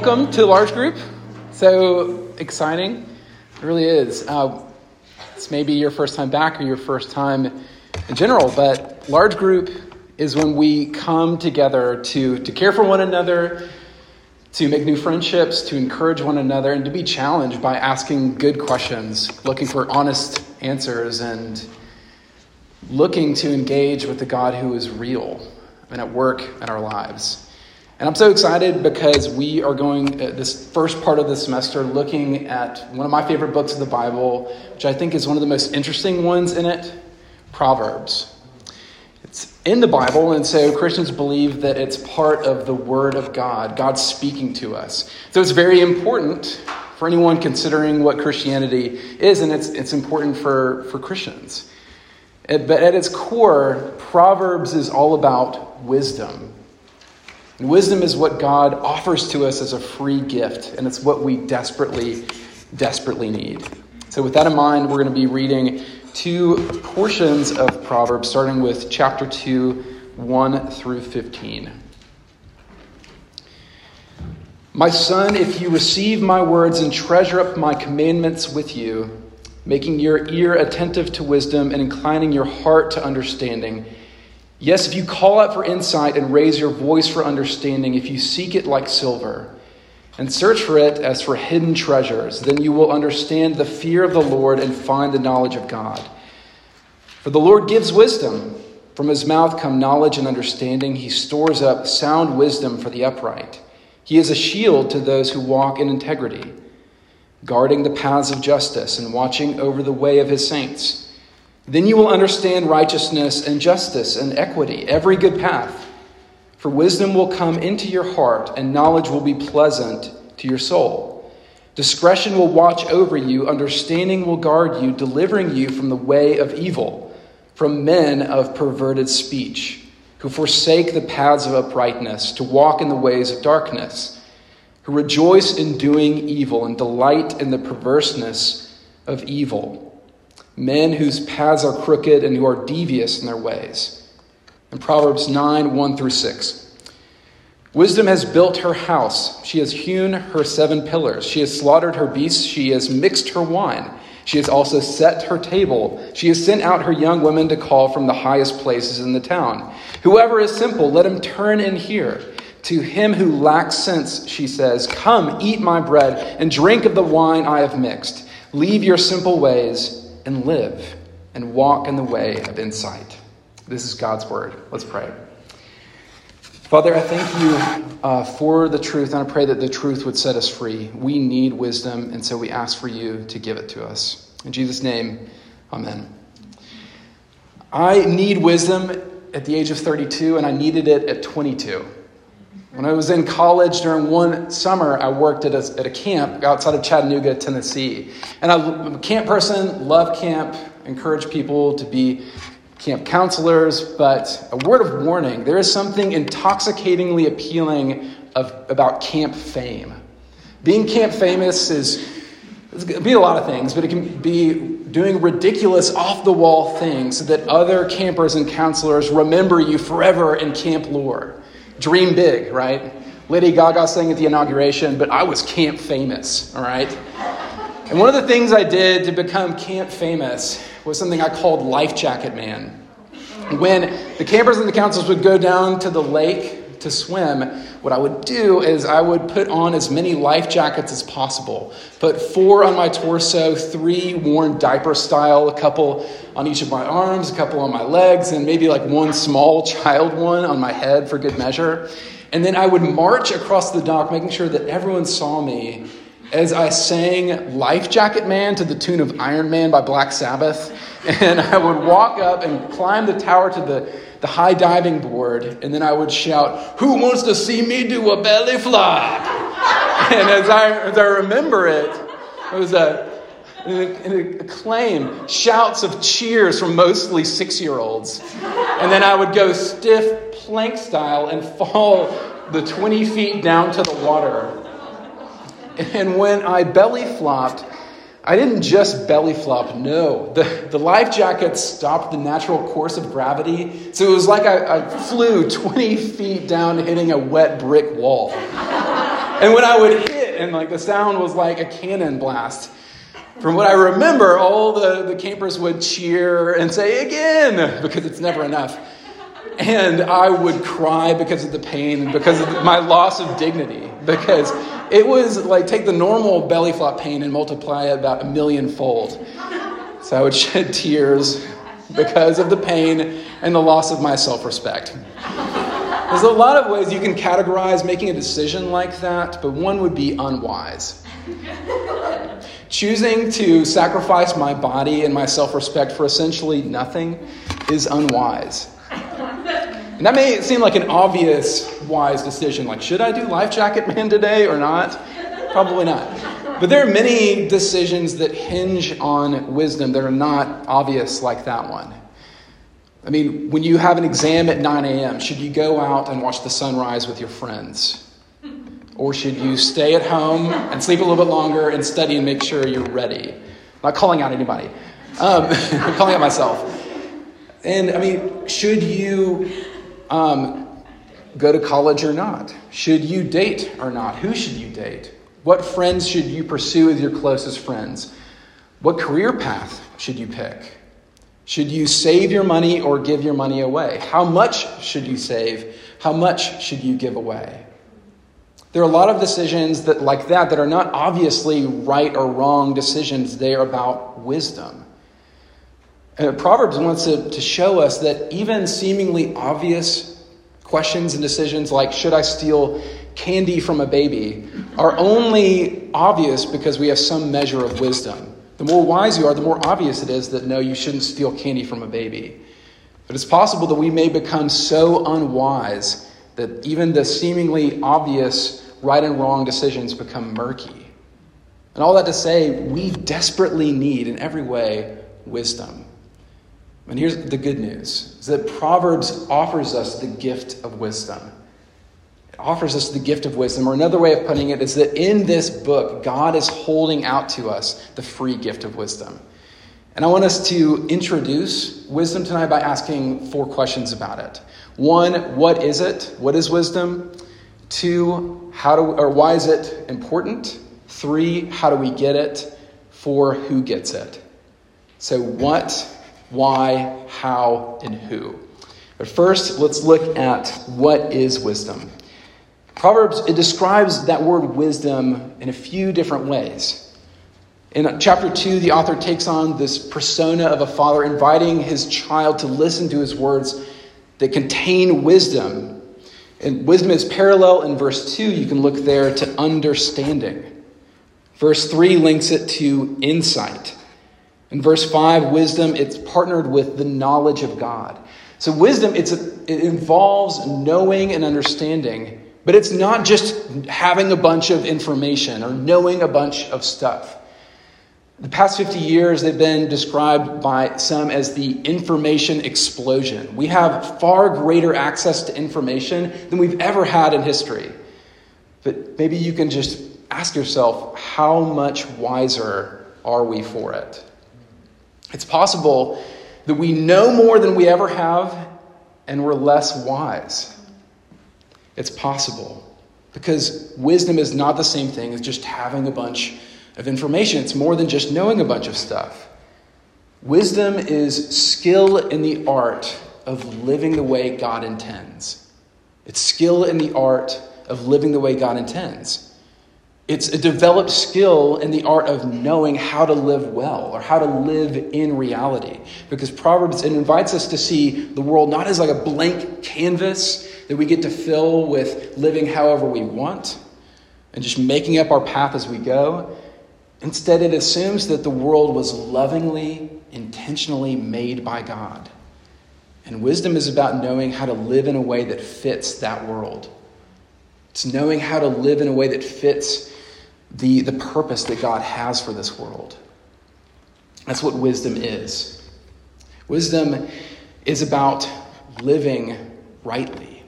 welcome to large group. So exciting. It really is. Uh, it's maybe your first time back or your first time in general, but large group is when we come together to, to care for one another, to make new friendships, to encourage one another, and to be challenged by asking good questions, looking for honest answers, and looking to engage with the God who is real and at work in our lives. And I'm so excited because we are going uh, this first part of the semester looking at one of my favorite books of the Bible, which I think is one of the most interesting ones in it Proverbs. It's in the Bible, and so Christians believe that it's part of the Word of God, God speaking to us. So it's very important for anyone considering what Christianity is, and it's, it's important for, for Christians. But at its core, Proverbs is all about wisdom. And wisdom is what God offers to us as a free gift, and it's what we desperately, desperately need. So, with that in mind, we're going to be reading two portions of Proverbs, starting with chapter 2, 1 through 15. My son, if you receive my words and treasure up my commandments with you, making your ear attentive to wisdom and inclining your heart to understanding, Yes, if you call out for insight and raise your voice for understanding, if you seek it like silver and search for it as for hidden treasures, then you will understand the fear of the Lord and find the knowledge of God. For the Lord gives wisdom. From his mouth come knowledge and understanding. He stores up sound wisdom for the upright. He is a shield to those who walk in integrity, guarding the paths of justice and watching over the way of his saints. Then you will understand righteousness and justice and equity, every good path. For wisdom will come into your heart, and knowledge will be pleasant to your soul. Discretion will watch over you, understanding will guard you, delivering you from the way of evil, from men of perverted speech, who forsake the paths of uprightness to walk in the ways of darkness, who rejoice in doing evil and delight in the perverseness of evil men whose paths are crooked and who are devious in their ways. In Proverbs 9 1 through 6. Wisdom has built her house. She has hewn her seven pillars. She has slaughtered her beasts. She has mixed her wine. She has also set her table. She has sent out her young women to call from the highest places in the town. Whoever is simple, let him turn in here. To him who lacks sense, she says, Come, eat my bread, and drink of the wine I have mixed. Leave your simple ways and live and walk in the way of insight. This is God's word. Let's pray. Father, I thank you uh, for the truth, and I pray that the truth would set us free. We need wisdom, and so we ask for you to give it to us. In Jesus' name, amen. I need wisdom at the age of 32, and I needed it at 22. When I was in college during one summer, I worked at a, at a camp outside of Chattanooga, Tennessee. And I'm a camp person, love camp, encourage people to be camp counselors. But a word of warning there is something intoxicatingly appealing of, about camp fame. Being camp famous is it can be a lot of things, but it can be doing ridiculous, off the wall things so that other campers and counselors remember you forever in camp lore. Dream big, right? Lady Gaga sang at the inauguration, but I was camp famous, all right? And one of the things I did to become camp famous was something I called Life Jacket Man. When the campers and the counselors would go down to the lake to swim, what I would do is I would put on as many life jackets as possible. Put four on my torso, three worn diaper style, a couple on each of my arms, a couple on my legs, and maybe like one small child one on my head for good measure. And then I would march across the dock, making sure that everyone saw me as I sang Life Jacket Man to the tune of Iron Man by Black Sabbath. And I would walk up and climb the tower to the, the high diving board, and then I would shout, Who wants to see me do a belly flop? and as I, as I remember it, it was a and acclaim, shouts of cheers from mostly six year olds. And then I would go stiff plank style and fall the 20 feet down to the water. And when I belly flopped, I didn't just belly flop, no. The, the life jacket stopped the natural course of gravity. So it was like I, I flew 20 feet down hitting a wet brick wall. And when I would hit, and like the sound was like a cannon blast, from what I remember, all the, the campers would cheer and say, again, because it's never enough. And I would cry because of the pain and because of my loss of dignity. Because it was like take the normal belly flop pain and multiply it about a million fold. So I would shed tears because of the pain and the loss of my self respect. There's a lot of ways you can categorize making a decision like that, but one would be unwise. Choosing to sacrifice my body and my self respect for essentially nothing is unwise. And that may seem like an obvious wise decision. Like, should I do Life Jacket Man today or not? Probably not. But there are many decisions that hinge on wisdom that are not obvious like that one. I mean, when you have an exam at 9 a.m., should you go out and watch the sunrise with your friends? Or should you stay at home and sleep a little bit longer and study and make sure you're ready? I'm not calling out anybody, um, I'm calling out myself. And I mean, should you um, go to college or not? Should you date or not? Who should you date? What friends should you pursue as your closest friends? What career path should you pick? Should you save your money or give your money away? How much should you save? How much should you give away? There are a lot of decisions that like that that are not obviously right or wrong decisions. They are about wisdom. And Proverbs wants to, to show us that even seemingly obvious questions and decisions like should I steal candy from a baby are only obvious because we have some measure of wisdom. The more wise you are, the more obvious it is that no, you shouldn't steal candy from a baby. But it's possible that we may become so unwise that even the seemingly obvious right and wrong decisions become murky. And all that to say, we desperately need, in every way, wisdom. And here's the good news is that Proverbs offers us the gift of wisdom It offers us the gift of wisdom. Or another way of putting it is that in this book, God is holding out to us the free gift of wisdom. And I want us to introduce wisdom tonight by asking four questions about it. One, what is it? What is wisdom? Two, how do or why is it important? Three, how do we get it? Four, who gets it? So what, why, how, and who. But first, let's look at what is wisdom. Proverbs, it describes that word wisdom in a few different ways. In chapter 2, the author takes on this persona of a father, inviting his child to listen to his words that contain wisdom. And wisdom is parallel in verse 2. You can look there to understanding. Verse 3 links it to insight. In verse 5, wisdom, it's partnered with the knowledge of God. So, wisdom, it's a, it involves knowing and understanding but it's not just having a bunch of information or knowing a bunch of stuff. The past 50 years, they've been described by some as the information explosion. We have far greater access to information than we've ever had in history. But maybe you can just ask yourself how much wiser are we for it? It's possible that we know more than we ever have and we're less wise. It's possible. Because wisdom is not the same thing as just having a bunch of information, it's more than just knowing a bunch of stuff. Wisdom is skill in the art of living the way God intends. It's skill in the art of living the way God intends. It's a developed skill in the art of knowing how to live well or how to live in reality. Because Proverbs it invites us to see the world not as like a blank canvas that we get to fill with living however we want and just making up our path as we go. Instead, it assumes that the world was lovingly, intentionally made by God. And wisdom is about knowing how to live in a way that fits that world. It's knowing how to live in a way that fits the, the purpose that God has for this world. That's what wisdom is. Wisdom is about living rightly.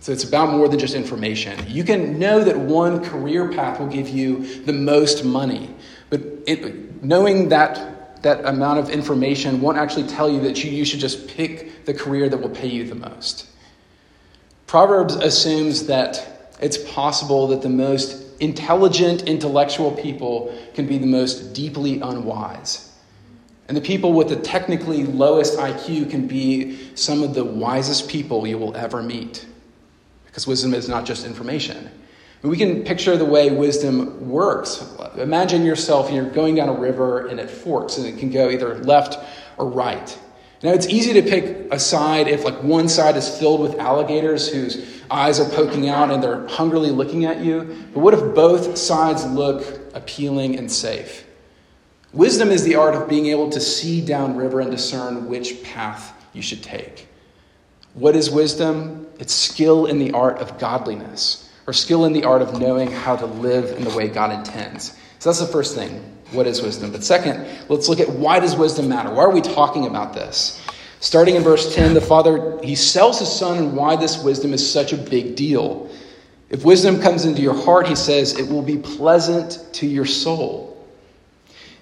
So it's about more than just information. You can know that one career path will give you the most money, but it, knowing that that amount of information won't actually tell you that you, you should just pick the career that will pay you the most. Proverbs assumes that it's possible that the most intelligent, intellectual people can be the most deeply unwise. And the people with the technically lowest IQ can be some of the wisest people you will ever meet. Because wisdom is not just information. we can picture the way wisdom works. Imagine yourself, you're going down a river and it forks, and it can go either left or right. Now, it's easy to pick a side if, like, one side is filled with alligators whose eyes are poking out and they're hungrily looking at you. But what if both sides look appealing and safe? Wisdom is the art of being able to see downriver and discern which path you should take. What is wisdom? It's skill in the art of godliness, or skill in the art of knowing how to live in the way God intends. So that's the first thing. What is wisdom? But second, let's look at why does wisdom matter? Why are we talking about this? Starting in verse 10, the father he sells his son and why this wisdom is such a big deal. If wisdom comes into your heart, he says, it will be pleasant to your soul.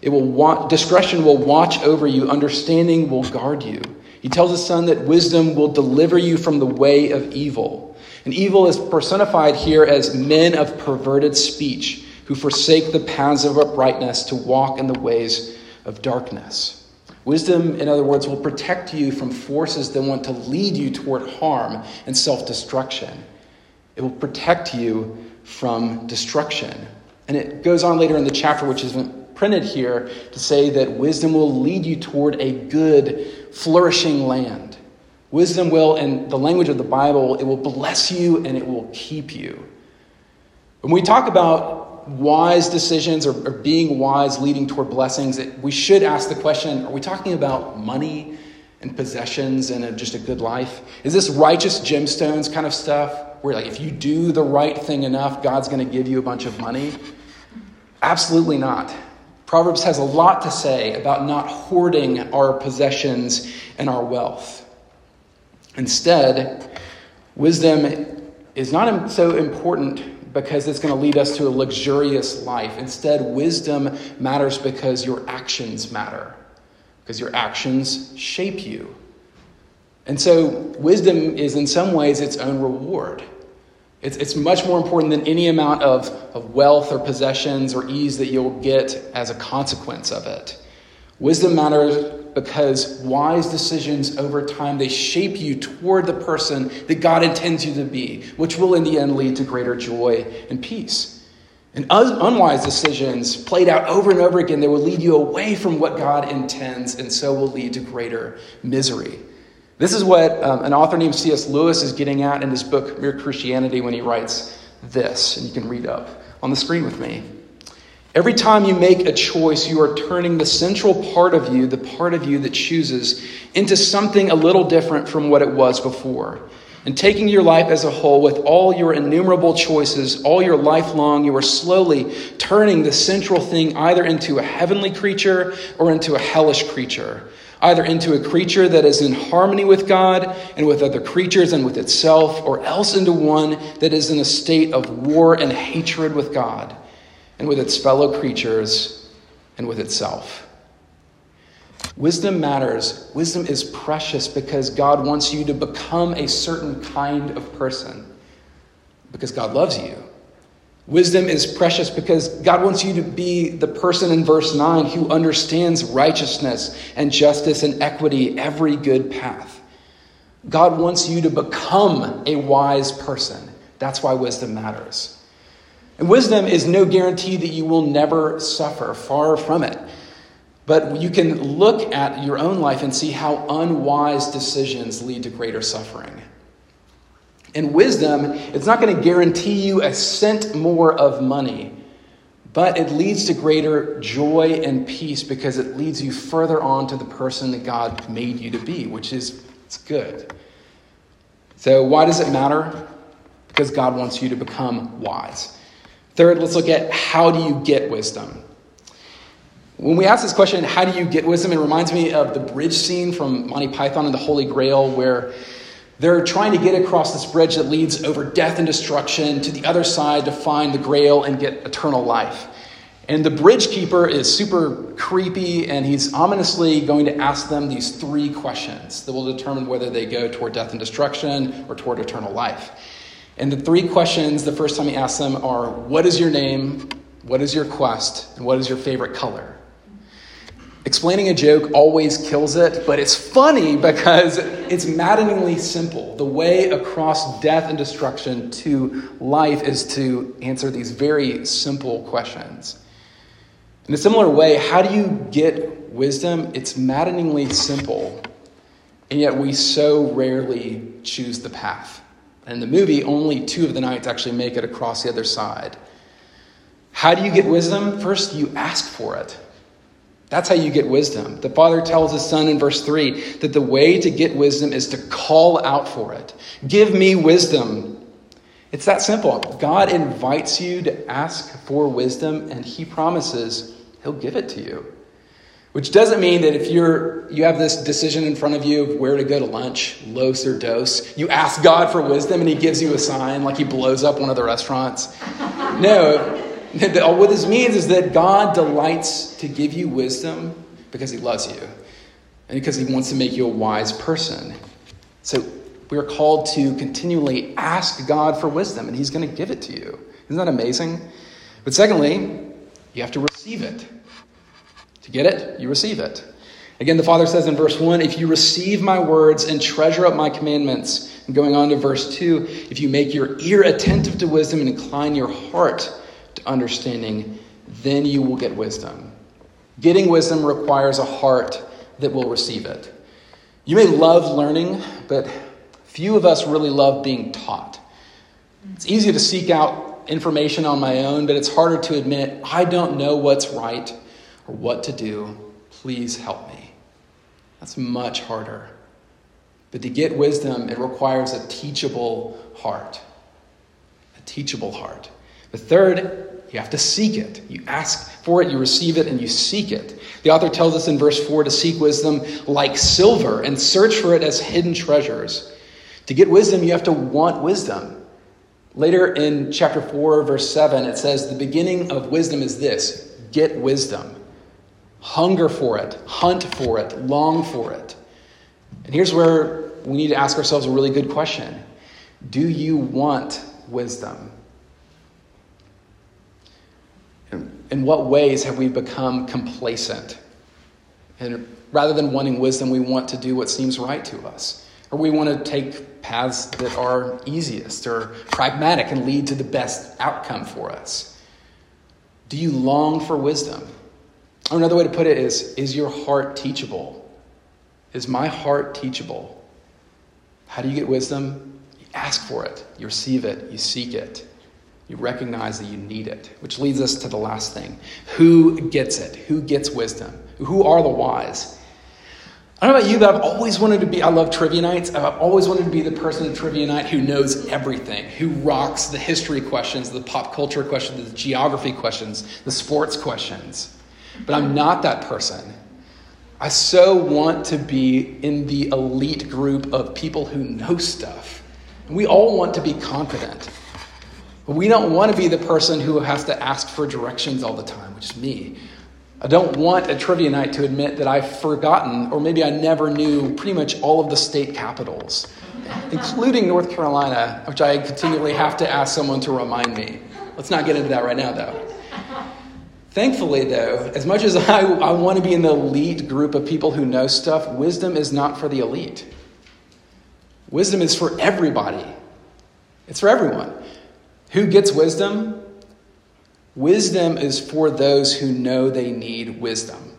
It will want, discretion will watch over you, understanding will guard you. He tells his son that wisdom will deliver you from the way of evil. And evil is personified here as men of perverted speech who forsake the paths of uprightness to walk in the ways of darkness. Wisdom, in other words, will protect you from forces that want to lead you toward harm and self destruction. It will protect you from destruction. And it goes on later in the chapter, which isn't printed here, to say that wisdom will lead you toward a good, flourishing land. Wisdom will, in the language of the Bible, it will bless you and it will keep you. When we talk about wise decisions or, or, being wise leading toward blessings, it, we should ask the question are we talking about money and possessions and a, just a good life? Is this righteous gemstones kind of stuff where, like, if you do the right thing enough, God's going to give you a bunch of money? Absolutely not. Proverbs has a lot to say about not hoarding our possessions and our wealth. Instead, wisdom is not so important because it's going to lead us to a luxurious life. Instead, wisdom matters because your actions matter, because your actions shape you. And so, wisdom is in some ways its own reward. It's, it's much more important than any amount of, of wealth or possessions or ease that you'll get as a consequence of it. Wisdom matters because wise decisions over time they shape you toward the person that God intends you to be, which will in the end lead to greater joy and peace. And unwise decisions played out over and over again, they will lead you away from what God intends and so will lead to greater misery. This is what um, an author named C.S. Lewis is getting at in his book, Mere Christianity, when he writes this. And you can read up on the screen with me. Every time you make a choice, you are turning the central part of you, the part of you that chooses, into something a little different from what it was before. And taking your life as a whole, with all your innumerable choices, all your life long, you are slowly turning the central thing either into a heavenly creature or into a hellish creature. Either into a creature that is in harmony with God and with other creatures and with itself, or else into one that is in a state of war and hatred with God and with its fellow creatures and with itself. Wisdom matters. Wisdom is precious because God wants you to become a certain kind of person, because God loves you. Wisdom is precious because God wants you to be the person in verse 9 who understands righteousness and justice and equity, every good path. God wants you to become a wise person. That's why wisdom matters. And wisdom is no guarantee that you will never suffer, far from it. But you can look at your own life and see how unwise decisions lead to greater suffering. And wisdom, it's not going to guarantee you a cent more of money, but it leads to greater joy and peace because it leads you further on to the person that God made you to be, which is it's good. So why does it matter? Because God wants you to become wise. Third, let's look at how do you get wisdom? When we ask this question, how do you get wisdom, it reminds me of the bridge scene from Monty Python and the Holy Grail, where they're trying to get across this bridge that leads over death and destruction to the other side to find the grail and get eternal life. And the bridge keeper is super creepy, and he's ominously going to ask them these three questions that will determine whether they go toward death and destruction or toward eternal life. And the three questions the first time he asks them are What is your name? What is your quest? And what is your favorite color? Explaining a joke always kills it, but it's funny because it's maddeningly simple. The way across death and destruction to life is to answer these very simple questions. In a similar way, how do you get wisdom? It's maddeningly simple, and yet we so rarely choose the path. In the movie, only two of the knights actually make it across the other side. How do you get wisdom? First, you ask for it. That's how you get wisdom. The Father tells His Son in verse 3 that the way to get wisdom is to call out for it. Give me wisdom. It's that simple. God invites you to ask for wisdom, and He promises He'll give it to you. Which doesn't mean that if you're you have this decision in front of you of where to go to lunch, los or dos, you ask God for wisdom and He gives you a sign like He blows up one of the restaurants. No, what this means is that God delights to give you wisdom because he loves you and because he wants to make you a wise person. So we are called to continually ask God for wisdom, and he's going to give it to you. Isn't that amazing? But secondly, you have to receive it. To get it, you receive it. Again, the Father says in verse 1 if you receive my words and treasure up my commandments, and going on to verse 2, if you make your ear attentive to wisdom and incline your heart to understanding, then you will get wisdom. Getting wisdom requires a heart that will receive it. You may love learning, but few of us really love being taught. It's easy to seek out information on my own, but it's harder to admit, I don't know what's right or what to do. Please help me. That's much harder. But to get wisdom, it requires a teachable heart. A teachable heart. The third, you have to seek it. You ask for it, you receive it, and you seek it. The author tells us in verse 4 to seek wisdom like silver and search for it as hidden treasures. To get wisdom, you have to want wisdom. Later in chapter 4, verse 7, it says, The beginning of wisdom is this get wisdom. Hunger for it, hunt for it, long for it. And here's where we need to ask ourselves a really good question Do you want wisdom? in what ways have we become complacent? And rather than wanting wisdom, we want to do what seems right to us. Or we want to take paths that are easiest or pragmatic and lead to the best outcome for us. Do you long for wisdom? Another way to put it is Is your heart teachable? Is my heart teachable? How do you get wisdom? You ask for it, you receive it, you seek it. You recognize that you need it, which leads us to the last thing. Who gets it? Who gets wisdom? Who are the wise? I don't know about you, but I've always wanted to be, I love trivia nights. I've always wanted to be the person at trivia night who knows everything, who rocks the history questions, the pop culture questions, the geography questions, the sports questions. But I'm not that person. I so want to be in the elite group of people who know stuff. We all want to be confident. We don't want to be the person who has to ask for directions all the time, which is me. I don't want a trivia night to admit that I've forgotten, or maybe I never knew, pretty much all of the state capitals, including North Carolina, which I continually have to ask someone to remind me. Let's not get into that right now, though. Thankfully, though, as much as I, I want to be in the elite group of people who know stuff, wisdom is not for the elite. Wisdom is for everybody, it's for everyone. Who gets wisdom? Wisdom is for those who know they need wisdom.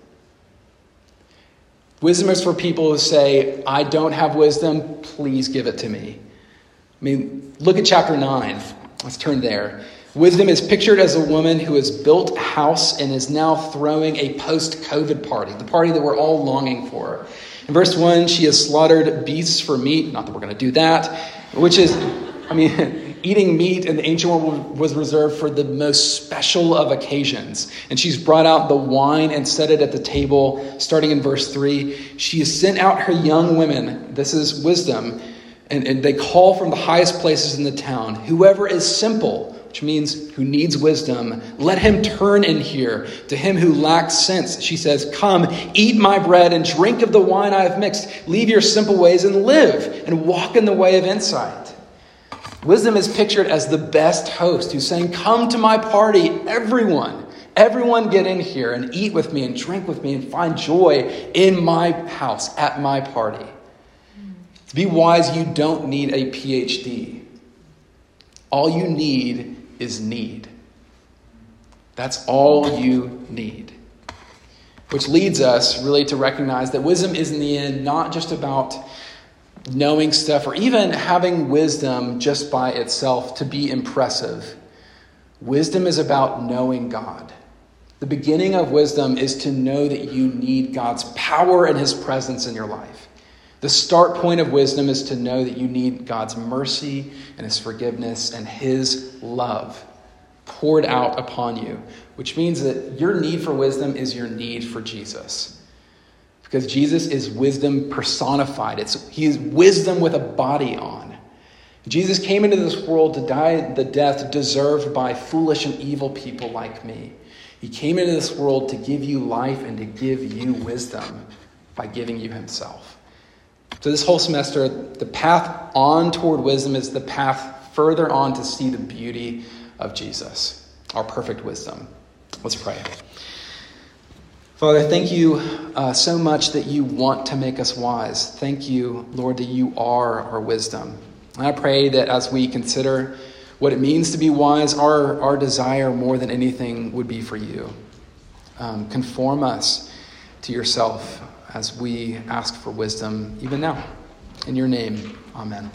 Wisdom is for people who say, I don't have wisdom, please give it to me. I mean, look at chapter 9. Let's turn there. Wisdom is pictured as a woman who has built a house and is now throwing a post COVID party, the party that we're all longing for. In verse 1, she has slaughtered beasts for meat. Not that we're going to do that, which is, I mean, eating meat in the ancient world was reserved for the most special of occasions. And she's brought out the wine and set it at the table, starting in verse 3. She has sent out her young women. This is wisdom. And, and they call from the highest places in the town. Whoever is simple, which means who needs wisdom, let him turn in here. To him who lacks sense, she says, Come, eat my bread and drink of the wine I have mixed. Leave your simple ways and live, and walk in the way of insight. Wisdom is pictured as the best host who's saying, Come to my party, everyone. Everyone get in here and eat with me and drink with me and find joy in my house, at my party. Be wise, you don't need a PhD. All you need is need. That's all you need. Which leads us really to recognize that wisdom is, in the end, not just about knowing stuff or even having wisdom just by itself to be impressive. Wisdom is about knowing God. The beginning of wisdom is to know that you need God's power and His presence in your life. The start point of wisdom is to know that you need God's mercy and His forgiveness and His love poured out upon you, which means that your need for wisdom is your need for Jesus. Because Jesus is wisdom personified. It's, he is wisdom with a body on. Jesus came into this world to die the death deserved by foolish and evil people like me. He came into this world to give you life and to give you wisdom by giving you himself. So, this whole semester, the path on toward wisdom is the path further on to see the beauty of Jesus, our perfect wisdom. Let's pray. Father, thank you uh, so much that you want to make us wise. Thank you, Lord, that you are our wisdom. And I pray that as we consider what it means to be wise, our, our desire more than anything would be for you. Um, conform us to yourself as we ask for wisdom even now. In your name, amen.